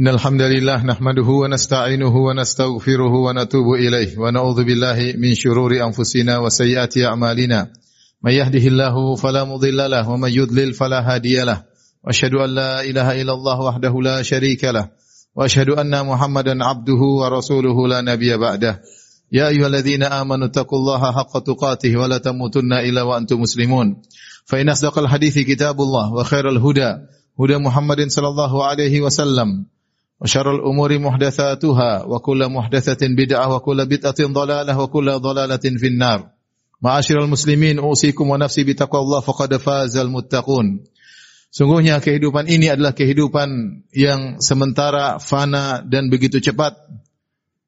إن الحمد لله نحمده ونستعينه ونستغفره ونتوب إليه ونعوذ بالله من شرور أنفسنا وسيئات أعمالنا. من يهده الله فلا مضل له ومن يضلل فلا هادي له. وأشهد أن لا إله إلا الله وحده لا شريك له. وأشهد أن محمدا عبده ورسوله لا نبي بعده. يا أيها الذين آمنوا اتقوا الله حق تقاته ولا تموتن إلا وأنتم مسلمون. فإن أصدق الحديث كتاب الله وخير الهدى هدى محمد صلى الله عليه وسلم. وشر الأمور محدثاتها وكل محدثة بدعة وكل بدعة ضلالة وكل ضلالة في النار معاشر المسلمين أوصيكم ونفسي بتقوى الله فقد فاز المتقون Sungguhnya kehidupan ini adalah kehidupan yang sementara, fana dan begitu cepat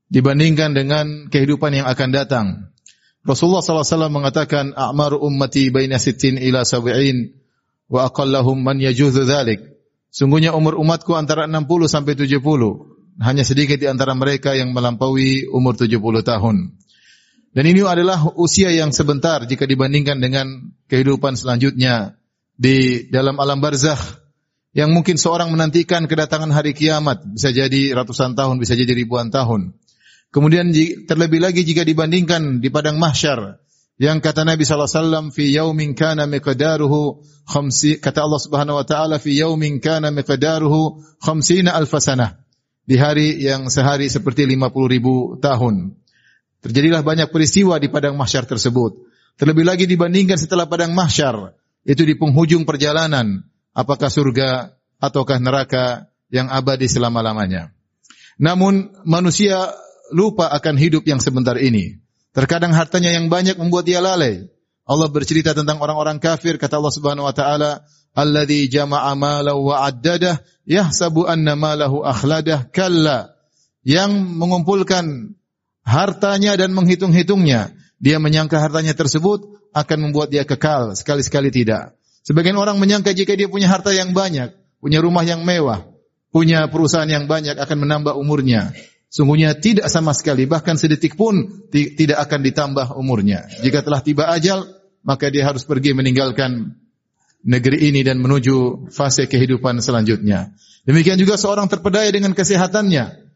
dibandingkan dengan kehidupan yang akan datang. Rasulullah SAW mengatakan, "A'maru ummati baina sittin ila sab'in wa aqallahum man yajuzu dhalik." Sungguhnya umur umatku antara 60 sampai 70. Hanya sedikit di antara mereka yang melampaui umur 70 tahun. Dan ini adalah usia yang sebentar jika dibandingkan dengan kehidupan selanjutnya di dalam alam barzakh yang mungkin seorang menantikan kedatangan hari kiamat bisa jadi ratusan tahun, bisa jadi ribuan tahun. Kemudian terlebih lagi jika dibandingkan di padang mahsyar yang kata Nabi SAW fi yaumin kana miqdaruhu khamsi kata Allah Subhanahu wa taala fi yaumin kana miqdaruhu khamsina alf sanah di hari yang sehari seperti 50 ribu tahun. Terjadilah banyak peristiwa di padang mahsyar tersebut. Terlebih lagi dibandingkan setelah padang mahsyar itu di penghujung perjalanan apakah surga ataukah neraka yang abadi selama-lamanya. Namun manusia lupa akan hidup yang sebentar ini. Terkadang hartanya yang banyak membuat dia lalai. Allah bercerita tentang orang-orang kafir kata Allah Subhanahu wa taala, "Alladzi jama'a malahu wa 'addadah yahsabu anna malahu akhladah." Kalla. Yang mengumpulkan hartanya dan menghitung-hitungnya, dia menyangka hartanya tersebut akan membuat dia kekal, sekali-sekali tidak. Sebagian orang menyangka jika dia punya harta yang banyak, punya rumah yang mewah, punya perusahaan yang banyak akan menambah umurnya. Sungguhnya tidak sama sekali, bahkan sedetik pun tidak akan ditambah umurnya. Jika telah tiba ajal, maka dia harus pergi meninggalkan negeri ini dan menuju fase kehidupan selanjutnya. Demikian juga seorang terpedaya dengan kesehatannya.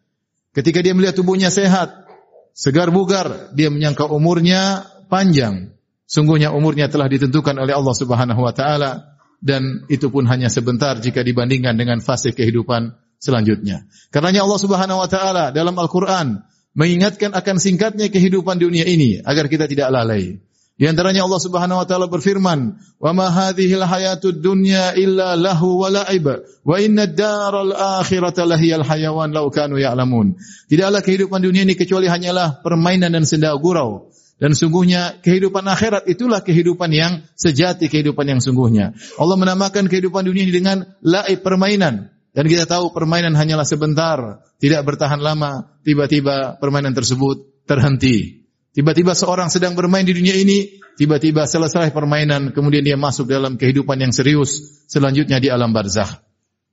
Ketika dia melihat tubuhnya sehat, segar bugar, dia menyangka umurnya panjang. Sungguhnya umurnya telah ditentukan oleh Allah Subhanahu wa taala dan itu pun hanya sebentar jika dibandingkan dengan fase kehidupan selanjutnya. Karenanya Allah Subhanahu wa taala dalam Al-Qur'an mengingatkan akan singkatnya kehidupan dunia ini agar kita tidak lalai. Di antaranya Allah Subhanahu wa taala berfirman, "Wa ma hadhil hayatud dunya illa lahu wa la'ib, wa inna ad-daral akhirata lahiyal hayawan law kanu ya'lamun." Tidaklah kehidupan dunia ini kecuali hanyalah permainan dan senda gurau. Dan sungguhnya kehidupan akhirat itulah kehidupan yang sejati, kehidupan yang sungguhnya. Allah menamakan kehidupan dunia ini dengan laib permainan. Dan kita tahu permainan hanyalah sebentar, tidak bertahan lama, tiba-tiba permainan tersebut terhenti. Tiba-tiba seorang sedang bermain di dunia ini, tiba-tiba selesai permainan, kemudian dia masuk dalam kehidupan yang serius, selanjutnya di alam barzakh.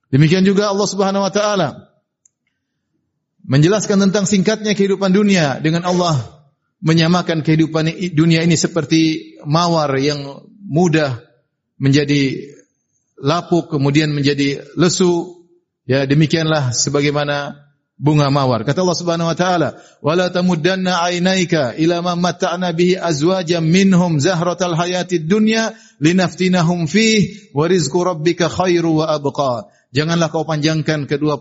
Demikian juga Allah Subhanahu wa taala menjelaskan tentang singkatnya kehidupan dunia dengan Allah menyamakan kehidupan dunia ini seperti mawar yang mudah menjadi lapuk kemudian menjadi lesu Ya demikianlah sebagaimana bunga mawar. Kata Allah Subhanahu wa taala, "Wala tamuddanna 'ainaika ila ma matta'na bihi azwajan minhum zahratal hayatid dunya linaftinahum fih wa rizqu rabbika khairu wa abqa." Janganlah kau panjangkan kedua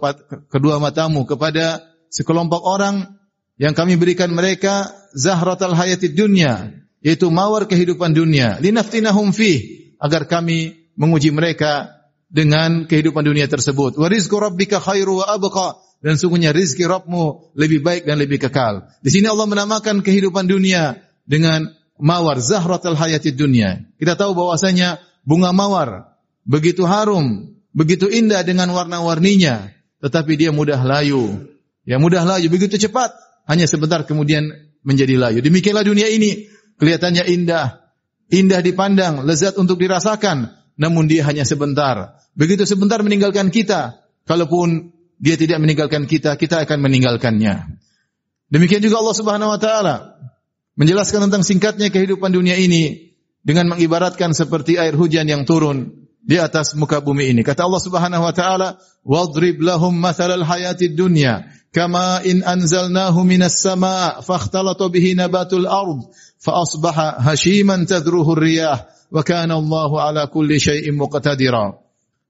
kedua matamu kepada sekelompok orang yang kami berikan mereka zahratal hayatid dunya, yaitu mawar kehidupan dunia, linaftinahum fih, agar kami menguji mereka dengan kehidupan dunia tersebut. Wa rizqu rabbika khairu wa abqa dan sungguhnya rizki Rabbmu lebih baik dan lebih kekal. Di sini Allah menamakan kehidupan dunia dengan mawar zahratul hayatid dunia. Kita tahu bahwasanya bunga mawar begitu harum, begitu indah dengan warna-warninya, tetapi dia mudah layu. Ya mudah layu, begitu cepat, hanya sebentar kemudian menjadi layu. Demikianlah dunia ini, kelihatannya indah, indah dipandang, lezat untuk dirasakan, namun dia hanya sebentar. Begitu sebentar meninggalkan kita. Kalaupun dia tidak meninggalkan kita, kita akan meninggalkannya. Demikian juga Allah Subhanahu wa taala menjelaskan tentang singkatnya kehidupan dunia ini dengan mengibaratkan seperti air hujan yang turun di atas muka bumi ini. Kata Allah Subhanahu wa taala, "Wadrib lahum mathalal hayatid dunya kama in anzalnahu minas sama' fakhtalata bihi nabatul ard fa asbaha hashiman tadruhu riyah wa kana Allahu ala kulli syai'in muqtadira."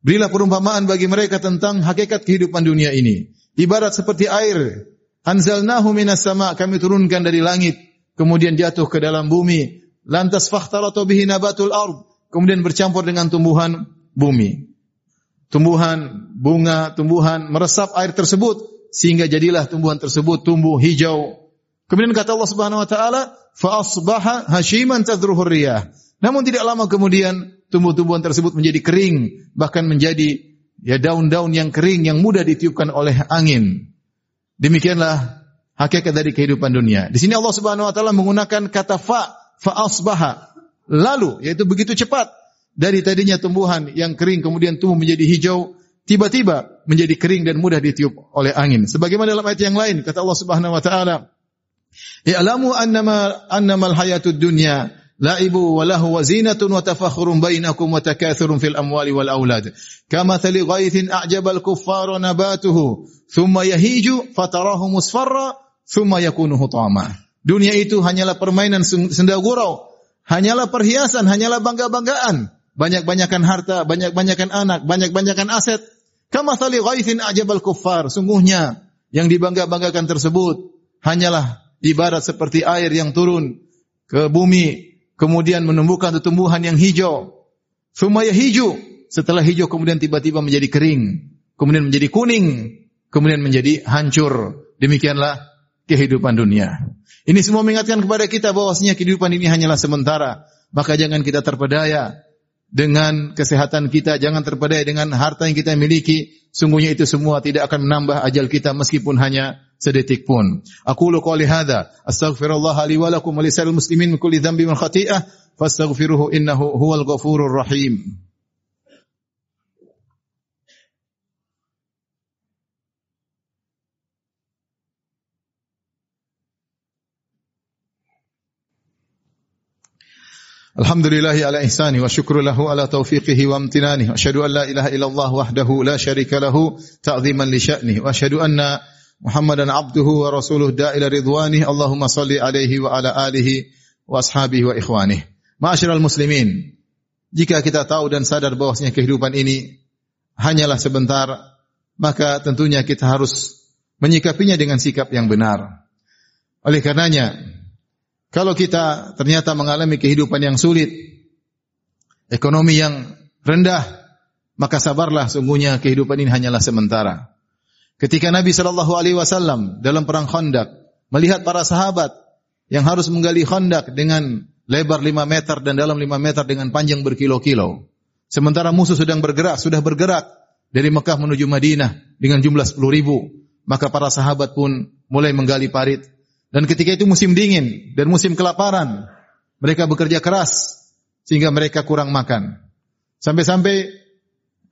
Berilah perumpamaan bagi mereka tentang hakikat kehidupan dunia ini. Ibarat seperti air. Anzalnahu minas sama' kami turunkan dari langit, kemudian jatuh ke dalam bumi. Lantas fakhtalata bihi nabatul ard kemudian bercampur dengan tumbuhan bumi. Tumbuhan, bunga, tumbuhan meresap air tersebut sehingga jadilah tumbuhan tersebut tumbuh hijau. Kemudian kata Allah Subhanahu wa taala, fa asbaha hashiman tadruhu riyah. Namun tidak lama kemudian tumbuh-tumbuhan tersebut menjadi kering, bahkan menjadi ya daun-daun yang kering yang mudah ditiupkan oleh angin. Demikianlah hakikat dari kehidupan dunia. Di sini Allah Subhanahu wa taala menggunakan kata fa, fa asbaha lalu yaitu begitu cepat dari tadinya tumbuhan yang kering kemudian tumbuh menjadi hijau tiba-tiba menjadi kering dan mudah ditiup oleh angin sebagaimana dalam ayat yang lain kata Allah Subhanahu wa taala I'lamu annama annama al-hayatud dunya la'ibu wa lahu wa zinatun wa tafakhurun bainakum wa takathurun fil amwali wal aulad kama thali ghaithin a'jaba al-kuffara nabatuhu thumma yahiju fatarahu musfarra thumma yakunu hutama Dunia itu hanyalah permainan senda gurau hanyalah perhiasan, hanyalah bangga-banggaan. Banyak-banyakan harta, banyak-banyakan anak, banyak-banyakan aset. Kama thali kuffar. Sungguhnya yang dibangga-banggakan tersebut hanyalah ibarat seperti air yang turun ke bumi, kemudian menumbuhkan tumbuhan yang hijau. Sumaya hijau. Setelah hijau kemudian tiba-tiba menjadi kering, kemudian menjadi kuning, kemudian menjadi hancur. Demikianlah kehidupan dunia. Ini semua mengingatkan kepada kita bahwasanya kehidupan ini hanyalah sementara. Maka jangan kita terpedaya dengan kesehatan kita, jangan terpedaya dengan harta yang kita miliki. Sungguhnya itu semua tidak akan menambah ajal kita meskipun hanya sedetik pun. Aku lu qouli hadza, astaghfirullah li wa lakum wa lisal muslimin min kulli dhanbin wa khati'ah, fastaghfiruhu innahu huwal ghafurur rahim. الحمد لله على إحسانه وشكر له على توفيقه وامتنانه وأشهد أن لا إله إلا الله وحده لا شريك له تعظيما لشأنه وأشهد أن Muhammadan abduhu wa rasuluh daila ridwani Allahumma salli alaihi wa ala alihi wa ashabihi wa ikhwani Ma'asyiral muslimin, jika kita tahu dan sadar bahwasanya kehidupan ini hanyalah sebentar, maka tentunya kita harus menyikapinya dengan sikap yang benar. Oleh karenanya, kalau kita ternyata mengalami kehidupan yang sulit, ekonomi yang rendah, maka sabarlah sungguhnya kehidupan ini hanyalah sementara. Ketika Nabi Shallallahu Alaihi Wasallam dalam perang Khandaq melihat para sahabat yang harus menggali Khandaq dengan lebar 5 meter dan dalam 5 meter dengan panjang berkilo-kilo. Sementara musuh sedang bergerak, sudah bergerak dari Mekah menuju Madinah dengan jumlah 10 ribu. Maka para sahabat pun mulai menggali parit dan ketika itu musim dingin dan musim kelaparan. Mereka bekerja keras sehingga mereka kurang makan. Sampai-sampai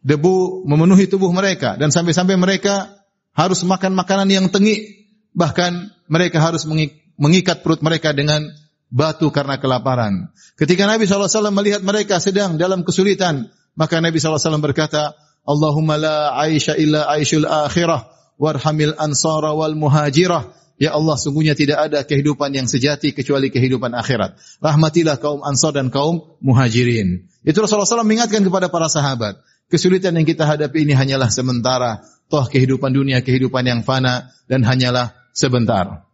debu memenuhi tubuh mereka dan sampai-sampai mereka harus makan makanan yang tengik. Bahkan mereka harus mengikat perut mereka dengan batu karena kelaparan. Ketika Nabi SAW melihat mereka sedang dalam kesulitan, maka Nabi SAW berkata, Allahumma la aisha illa aishul akhirah, warhamil ansara wal muhajirah, Ya Allah, sungguhnya tidak ada kehidupan yang sejati kecuali kehidupan akhirat. Rahmatilah kaum Ansar dan kaum Muhajirin. Itu Rasulullah SAW mengingatkan kepada para sahabat. Kesulitan yang kita hadapi ini hanyalah sementara. Toh kehidupan dunia, kehidupan yang fana dan hanyalah sebentar.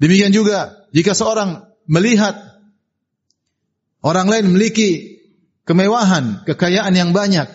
Demikian juga jika seorang melihat orang lain memiliki kemewahan, kekayaan yang banyak,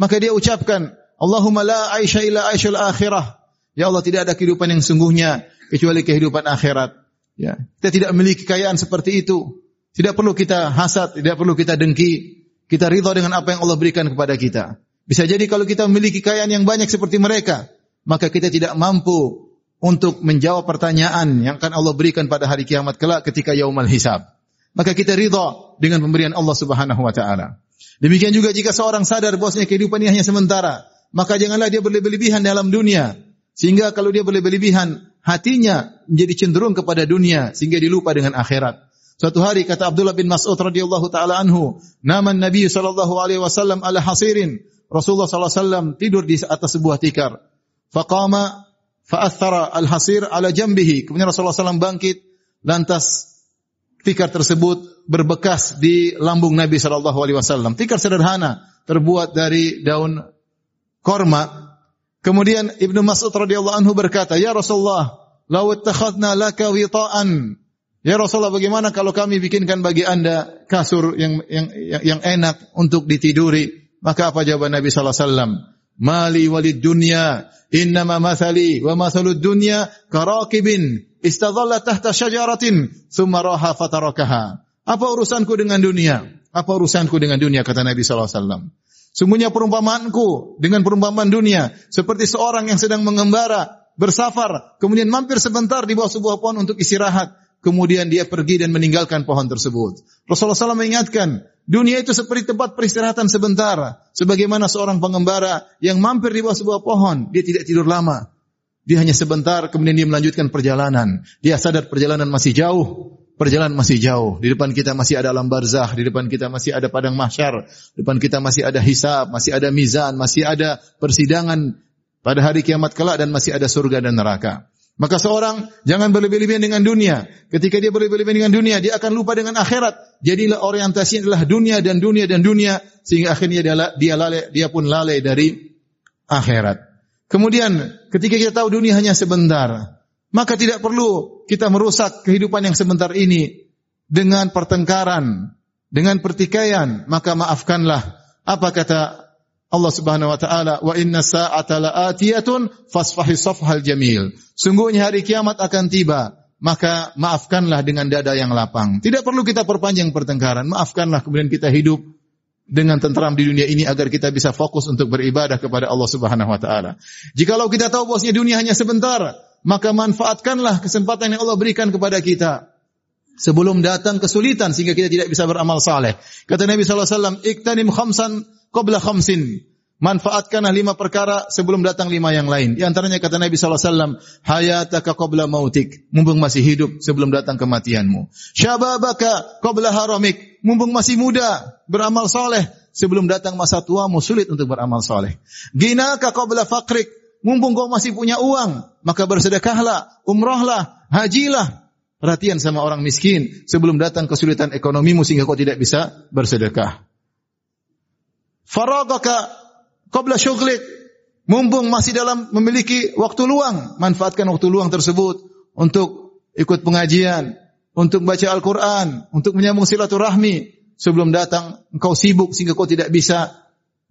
maka dia ucapkan, Allahumma la aisha illa aishul akhirah. Ya Allah tidak ada kehidupan yang sungguhnya kecuali kehidupan akhirat. Ya, kita tidak memiliki kekayaan seperti itu. Tidak perlu kita hasad, tidak perlu kita dengki. Kita ridha dengan apa yang Allah berikan kepada kita. Bisa jadi kalau kita memiliki kekayaan yang banyak seperti mereka, maka kita tidak mampu untuk menjawab pertanyaan yang akan Allah berikan pada hari kiamat kelak ketika yaumal hisab. Maka kita ridha dengan pemberian Allah Subhanahu wa taala. Demikian juga jika seorang sadar bahwasanya kehidupan ini hanya sementara, maka janganlah dia berlebihan dalam dunia. Sehingga kalau dia berlebihan, hatinya menjadi cenderung kepada dunia sehingga dilupa dengan akhirat. Suatu hari kata Abdullah bin Mas'ud radhiyallahu taala anhu, "Nama Nabi sallallahu alaihi wasallam ala hasirin." Rasulullah sallallahu alaihi wasallam tidur di atas sebuah tikar. Faqama fa'athara al-hasir ala jambihi. Kemudian Rasulullah SAW bangkit, lantas tikar tersebut berbekas di lambung Nabi sallallahu alaihi wasallam. Tikar sederhana, terbuat dari daun korma. Kemudian Ibnu Mas'ud radhiyallahu anhu berkata, "Ya Rasulullah, law ittakhadna laka wita'an." Ya Rasulullah, bagaimana kalau kami bikinkan bagi Anda kasur yang yang yang enak untuk ditiduri? Maka apa jawaban Nabi sallallahu alaihi wasallam? Mali walid dunya, innama mathali wa mathalud dunya karakibin istadhalla tahta syajaratin thumma raha fatarakaha. Apa urusanku dengan dunia? Apa urusanku dengan dunia kata Nabi sallallahu alaihi wasallam. Sungguhnya perumpamaanku dengan perumpamaan dunia seperti seorang yang sedang mengembara, bersafar, kemudian mampir sebentar di bawah sebuah pohon untuk istirahat, kemudian dia pergi dan meninggalkan pohon tersebut. Rasulullah SAW mengingatkan, dunia itu seperti tempat peristirahatan sebentar, sebagaimana seorang pengembara yang mampir di bawah sebuah pohon, dia tidak tidur lama. Dia hanya sebentar, kemudian dia melanjutkan perjalanan. Dia sadar perjalanan masih jauh, perjalanan masih jauh. Di depan kita masih ada alam barzah, di depan kita masih ada padang mahsyar, di depan kita masih ada hisab, masih ada mizan, masih ada persidangan pada hari kiamat kelak dan masih ada surga dan neraka. Maka seorang jangan berlebih-lebihan dengan dunia. Ketika dia berlebih-lebihan dengan dunia, dia akan lupa dengan akhirat. Jadilah orientasinya adalah dunia dan dunia dan dunia sehingga akhirnya dia dia lalai, dia pun lalai dari akhirat. Kemudian ketika kita tahu dunia hanya sebentar, maka tidak perlu kita merusak kehidupan yang sebentar ini dengan pertengkaran, dengan pertikaian, maka maafkanlah. Apa kata Allah Subhanahu wa taala, "Wa inna sa'ata la'atiyatun fasfahi safhal jamil." Sungguhnya hari kiamat akan tiba, maka maafkanlah dengan dada yang lapang. Tidak perlu kita perpanjang pertengkaran, maafkanlah kemudian kita hidup dengan tentram di dunia ini agar kita bisa fokus untuk beribadah kepada Allah Subhanahu wa taala. Jikalau kita tahu bahwasanya dunia hanya sebentar, maka manfaatkanlah kesempatan yang Allah berikan kepada kita sebelum datang kesulitan sehingga kita tidak bisa beramal saleh. Kata Nabi sallallahu alaihi wasallam, "Iktanim khamsan qabla khamsin." Manfaatkanlah lima perkara sebelum datang lima yang lain. Di antaranya kata Nabi wasallam, "Hayataka qabla mautik." Mumpung masih hidup sebelum datang kematianmu. Syababaka qabla haramik. Mumpung masih muda, beramal saleh sebelum datang masa tuamu sulit untuk beramal saleh. Ginaka qabla faqrik. Mumpung kau masih punya uang, maka bersedekahlah, umrahlah, hajilah. Perhatian sama orang miskin sebelum datang kesulitan ekonomimu sehingga kau tidak bisa bersedekah. Faragaka qabla syughlik. Mumpung masih dalam memiliki waktu luang, manfaatkan waktu luang tersebut untuk ikut pengajian, untuk baca Al-Quran, untuk menyambung silaturahmi. Sebelum datang engkau sibuk sehingga kau tidak bisa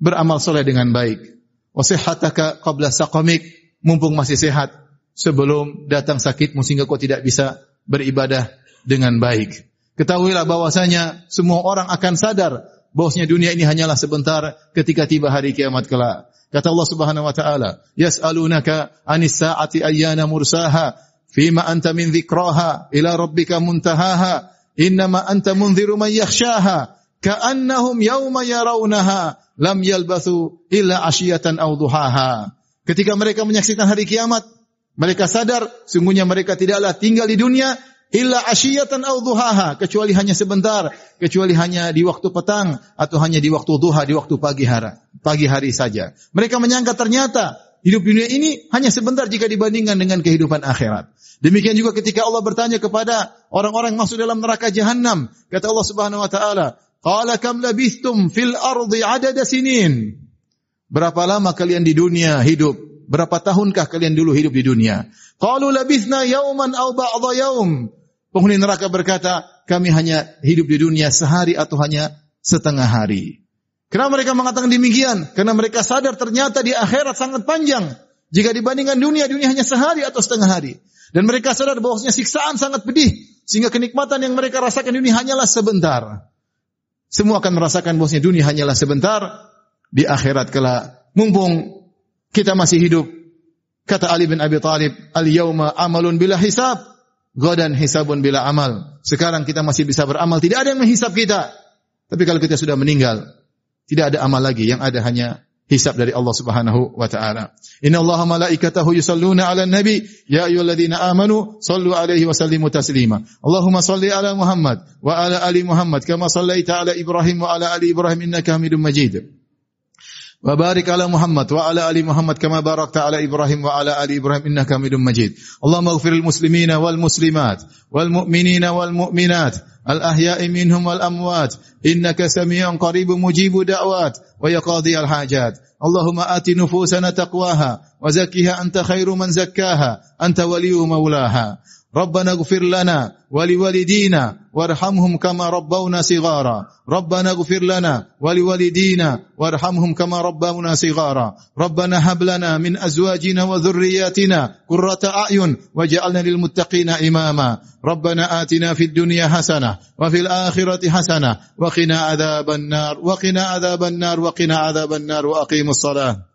beramal soleh dengan baik wasihhataka qabla saqamik mumpung masih sehat sebelum datang sakitmu sehingga kau tidak bisa beribadah dengan baik. Ketahuilah bahwasanya semua orang akan sadar bahwasanya dunia ini hanyalah sebentar ketika tiba hari kiamat kelak. Kata Allah Subhanahu wa taala, "Yas'alunaka 'anis sa'ati ayyana mursaha, fima anta min dzikraha ila rabbika muntahaha, innama anta munziru man yakhshaha, ka'annahum yawma yarawnaha lam yalbathu illa asyiyatan aw duhaha. Ketika mereka menyaksikan hari kiamat, mereka sadar sungguhnya mereka tidaklah tinggal di dunia illa asyiyatan aw duhaha, kecuali hanya sebentar, kecuali hanya di waktu petang atau hanya di waktu duha, di waktu pagi hari, pagi hari saja. Mereka menyangka ternyata hidup dunia ini hanya sebentar jika dibandingkan dengan kehidupan akhirat. Demikian juga ketika Allah bertanya kepada orang-orang masuk dalam neraka jahanam, kata Allah Subhanahu wa taala, Qala kam labithtum fil ardi adada sinin. Berapa lama kalian di dunia hidup? Berapa tahunkah kalian dulu hidup di dunia? Qalu labithna yauman aw ba'dha yaum. Penghuni neraka berkata, kami hanya hidup di dunia sehari atau hanya setengah hari. Kenapa mereka mengatakan demikian? Karena mereka sadar ternyata di akhirat sangat panjang. Jika dibandingkan dunia, dunia hanya sehari atau setengah hari. Dan mereka sadar bahwasanya siksaan sangat pedih. Sehingga kenikmatan yang mereka rasakan dunia hanyalah sebentar. Semua akan merasakan bahwasanya dunia hanyalah sebentar di akhirat kelak. Mumpung kita masih hidup. Kata Ali bin Abi Thalib, "Al-yauma amalun bila hisab, godan hisabun bila amal." Sekarang kita masih bisa beramal, tidak ada yang menghisap kita. Tapi kalau kita sudah meninggal, tidak ada amal lagi, yang ada hanya hisab dari Allah Subhanahu wa taala. Inna Allah malaikatahu yusalluna 'alan nabi ya ayyuhalladzina amanu sallu 'alaihi wa sallimu taslima. Allahumma salli 'ala Muhammad wa 'ala ali Muhammad kama sallaita 'ala Ibrahim wa 'ala ali Ibrahim innaka Hamidum Majid. وبارك على محمد وعلى آل محمد كما باركت على إبراهيم وعلى آل إبراهيم إنك حميد مجيد. اللهم اغفر للمسلمين والمسلمات والمؤمنين والمؤمنات الأحياء منهم والأموات إنك سميع قريب مجيب دعوات ويقاضي الحاجات. اللهم آت نفوسنا تقواها وزكها أنت خير من زكاها. أنت ولي مولاها. ربنا اغفر لنا ولوالدينا وارحمهم كما ربونا صغارا. ربنا اغفر لنا ولوالدينا وارحمهم كما ربونا صغارا. ربنا هب لنا من أزواجنا وذرياتنا قرة أعين واجعلنا للمتقين إماما. ربنا آتنا في الدنيا حسنة وفي الآخرة حسنة وقنا عذاب النار وقنا عذاب النار وقنا عذاب النار وأقيموا الصلاة.